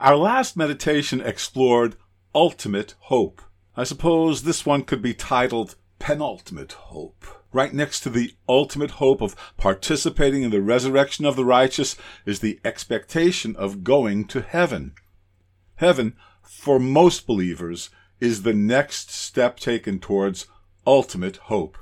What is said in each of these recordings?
Our last meditation explored ultimate hope. I suppose this one could be titled penultimate hope. Right next to the ultimate hope of participating in the resurrection of the righteous is the expectation of going to heaven. Heaven, for most believers, is the next step taken towards ultimate hope.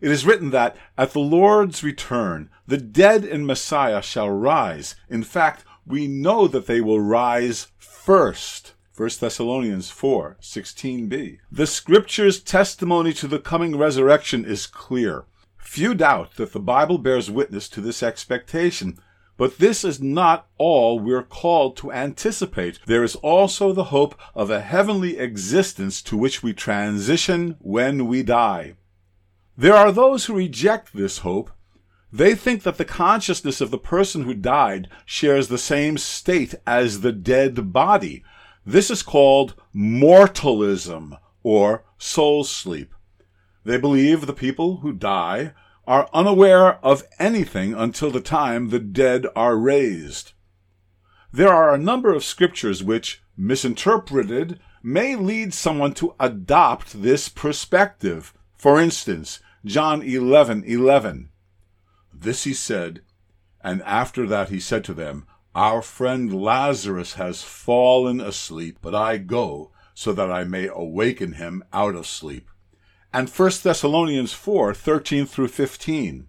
It is written that at the Lord's return, the dead in Messiah shall rise. In fact, we know that they will rise first. 1 Thessalonians 4 16b. The scripture's testimony to the coming resurrection is clear. Few doubt that the Bible bears witness to this expectation. But this is not all we're called to anticipate. There is also the hope of a heavenly existence to which we transition when we die. There are those who reject this hope they think that the consciousness of the person who died shares the same state as the dead body. This is called mortalism or soul sleep. They believe the people who die are unaware of anything until the time the dead are raised. There are a number of scriptures which, misinterpreted, may lead someone to adopt this perspective. For instance, John 11 11. This he said, and after that he said to them, Our friend Lazarus has fallen asleep, but I go, so that I may awaken him out of sleep. And 1 Thessalonians 4, 13 through 15.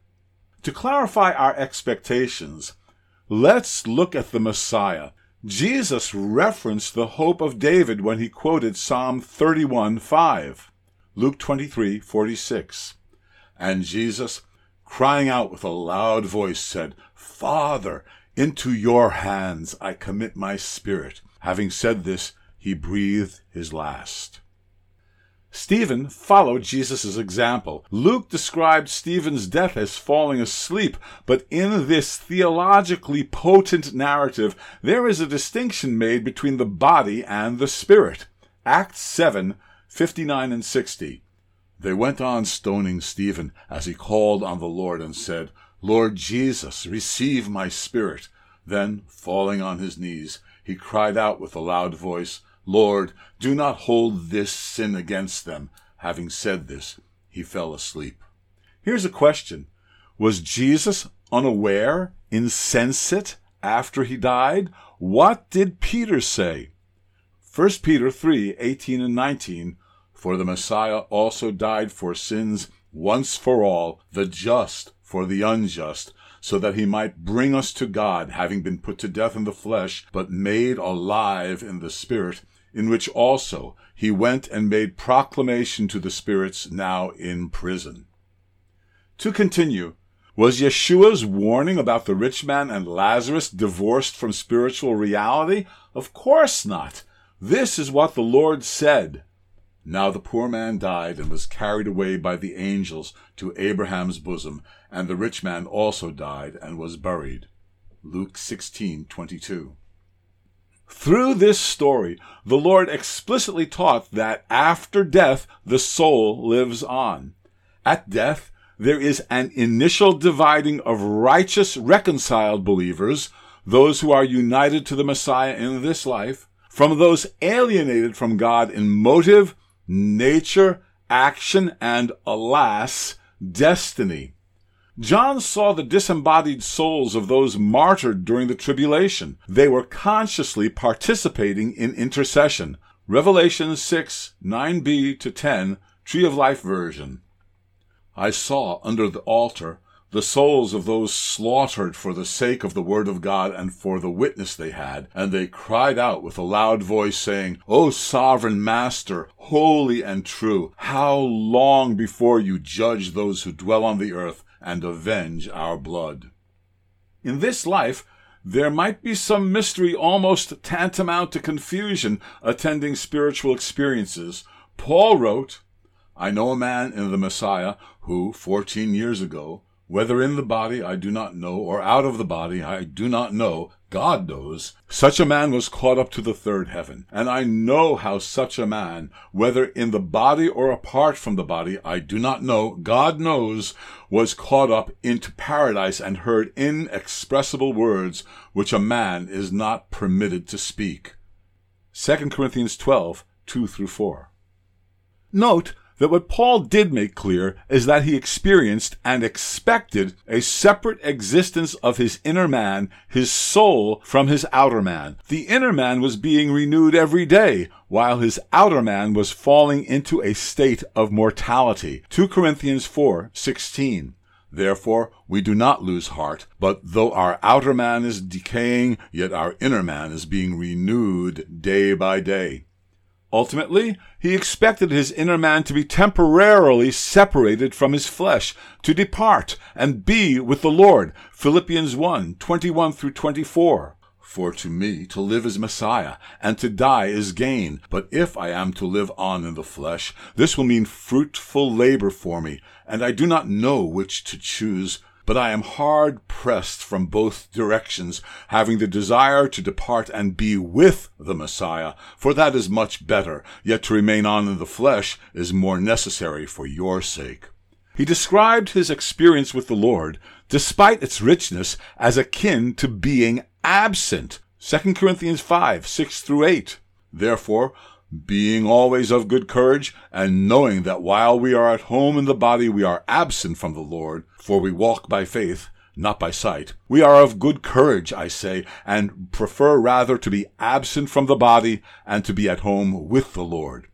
To clarify our expectations, let's look at the Messiah. Jesus referenced the hope of David when he quoted Psalm 31 5, Luke 23 46. And Jesus, crying out with a loud voice, said, Father, into your hands I commit my spirit. Having said this, he breathed his last. Stephen followed Jesus' example. Luke described Stephen's death as falling asleep, but in this theologically potent narrative, there is a distinction made between the body and the spirit. Acts 7, 59 and 60. They went on stoning Stephen as he called on the Lord and said, Lord Jesus, receive my spirit. Then, falling on his knees, he cried out with a loud voice, Lord, do not hold this sin against them. Having said this, he fell asleep. Here's a question. Was Jesus unaware, insensate after he died? What did Peter say? 1 Peter 3, 18 and 19, For the Messiah also died for sins once for all, the just for the unjust, so that he might bring us to God, having been put to death in the flesh, but made alive in the spirit, in which also he went and made proclamation to the spirits now in prison. To continue, was Yeshua's warning about the rich man and Lazarus divorced from spiritual reality? Of course not. This is what the Lord said. Now the poor man died and was carried away by the angels to Abraham's bosom, and the rich man also died and was buried. Luke 16:22. Through this story, the Lord explicitly taught that after death, the soul lives on. At death, there is an initial dividing of righteous, reconciled believers, those who are united to the Messiah in this life, from those alienated from God in motive, nature, action, and alas, destiny. John saw the disembodied souls of those martyred during the tribulation. They were consciously participating in intercession. Revelation 6, 9b to 10, Tree of Life version. I saw under the altar the souls of those slaughtered for the sake of the word of God and for the witness they had, and they cried out with a loud voice, saying, O sovereign master, holy and true, how long before you judge those who dwell on the earth and avenge our blood? In this life, there might be some mystery almost tantamount to confusion attending spiritual experiences. Paul wrote, I know a man in the Messiah who, fourteen years ago, whether in the body I do not know, or out of the body I do not know, God knows, such a man was caught up to the third heaven. And I know how such a man, whether in the body or apart from the body, I do not know, God knows, was caught up into paradise and heard inexpressible words which a man is not permitted to speak. 2 Corinthians 12, 2 through 4. Note that what Paul did make clear is that he experienced and expected a separate existence of his inner man, his soul, from his outer man. The inner man was being renewed every day, while his outer man was falling into a state of mortality. 2 Corinthians 4, 16. Therefore, we do not lose heart, but though our outer man is decaying, yet our inner man is being renewed day by day. Ultimately, he expected his inner man to be temporarily separated from his flesh, to depart and be with the Lord. Philippians 1, 21 through 24. For to me to live is Messiah, and to die is gain. But if I am to live on in the flesh, this will mean fruitful labor for me, and I do not know which to choose. But I am hard pressed from both directions, having the desire to depart and be with the Messiah, for that is much better, yet to remain on in the flesh is more necessary for your sake. He described his experience with the Lord, despite its richness, as akin to being absent. 2 Corinthians 5, 6 through 8. Therefore, being always of good courage, and knowing that while we are at home in the body we are absent from the Lord, for we walk by faith, not by sight. We are of good courage, I say, and prefer rather to be absent from the body and to be at home with the Lord.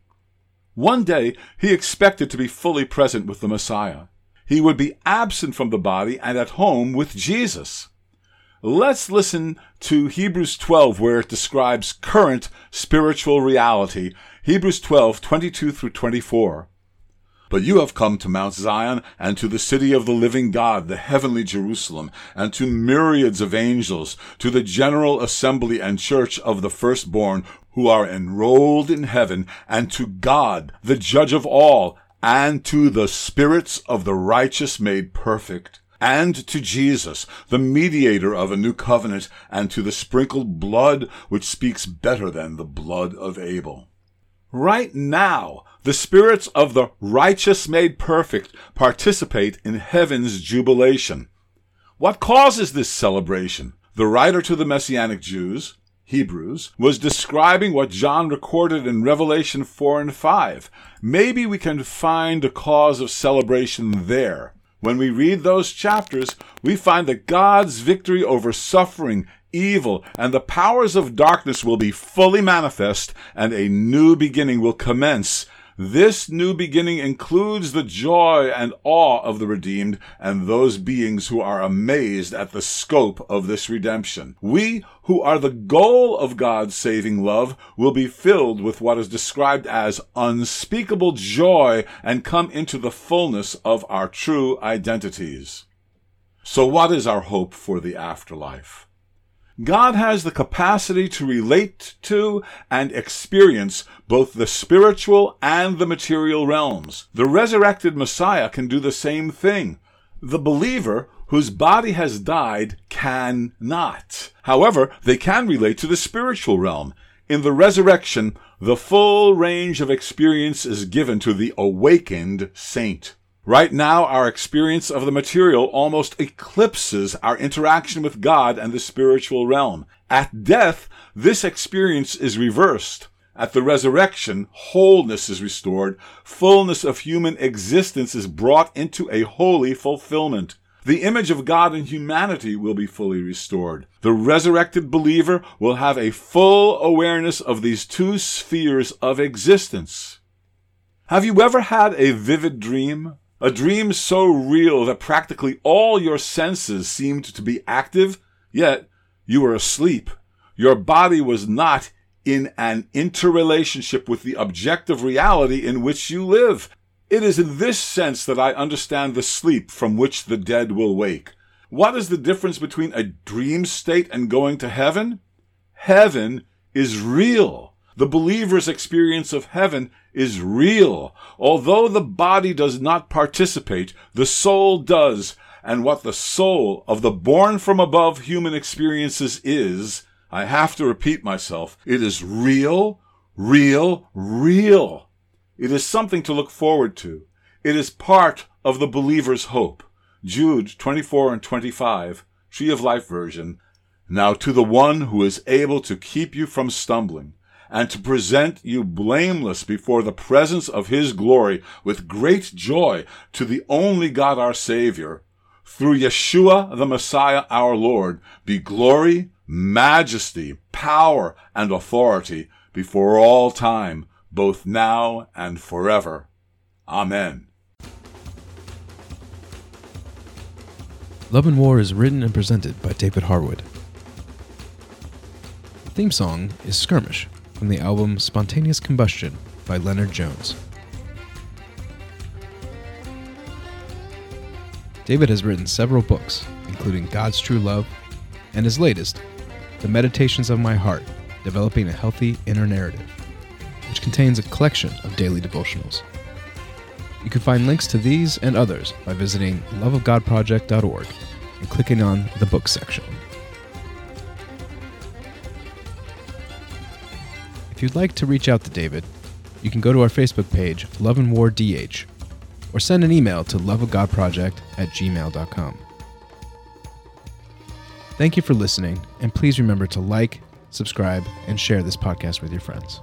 One day he expected to be fully present with the Messiah. He would be absent from the body and at home with Jesus. Let's listen to Hebrews 12 where it describes current spiritual reality. Hebrews 12, 22 through 24. But you have come to Mount Zion and to the city of the living God, the heavenly Jerusalem, and to myriads of angels, to the general assembly and church of the firstborn who are enrolled in heaven, and to God, the judge of all, and to the spirits of the righteous made perfect and to Jesus, the mediator of a new covenant, and to the sprinkled blood which speaks better than the blood of Abel. Right now, the spirits of the righteous made perfect participate in heaven's jubilation. What causes this celebration? The writer to the Messianic Jews, Hebrews, was describing what John recorded in Revelation 4 and 5. Maybe we can find a cause of celebration there. When we read those chapters, we find that God's victory over suffering, evil, and the powers of darkness will be fully manifest and a new beginning will commence this new beginning includes the joy and awe of the redeemed and those beings who are amazed at the scope of this redemption. We, who are the goal of God's saving love, will be filled with what is described as unspeakable joy and come into the fullness of our true identities. So what is our hope for the afterlife? God has the capacity to relate to and experience both the spiritual and the material realms. The resurrected Messiah can do the same thing. The believer whose body has died can not. However, they can relate to the spiritual realm. In the resurrection, the full range of experience is given to the awakened saint. Right now, our experience of the material almost eclipses our interaction with God and the spiritual realm. At death, this experience is reversed. At the resurrection, wholeness is restored, fullness of human existence is brought into a holy fulfillment. The image of God in humanity will be fully restored. The resurrected believer will have a full awareness of these two spheres of existence. Have you ever had a vivid dream? A dream so real that practically all your senses seemed to be active, yet you were asleep. Your body was not in an interrelationship with the objective reality in which you live. It is in this sense that I understand the sleep from which the dead will wake. What is the difference between a dream state and going to heaven? Heaven is real. The believer's experience of heaven is real. Although the body does not participate, the soul does. And what the soul of the born from above human experiences is, I have to repeat myself, it is real, real, real. It is something to look forward to. It is part of the believer's hope. Jude 24 and 25, Tree of Life version. Now to the one who is able to keep you from stumbling and to present you blameless before the presence of his glory with great joy to the only God our Savior, through Yeshua the Messiah our Lord, be glory, majesty, power, and authority before all time, both now and forever. Amen. Love and War is written and presented by David Harwood. The theme song is Skirmish from the album Spontaneous Combustion by Leonard Jones. David has written several books, including God's True Love and his latest, The Meditations of My Heart Developing a Healthy Inner Narrative which contains a collection of daily devotionals. You can find links to these and others by visiting loveofgodproject.org and clicking on the books section. If you'd like to reach out to David, you can go to our Facebook page, Love and War DH, or send an email to loveofgodproject at gmail.com. Thank you for listening, and please remember to like, subscribe, and share this podcast with your friends.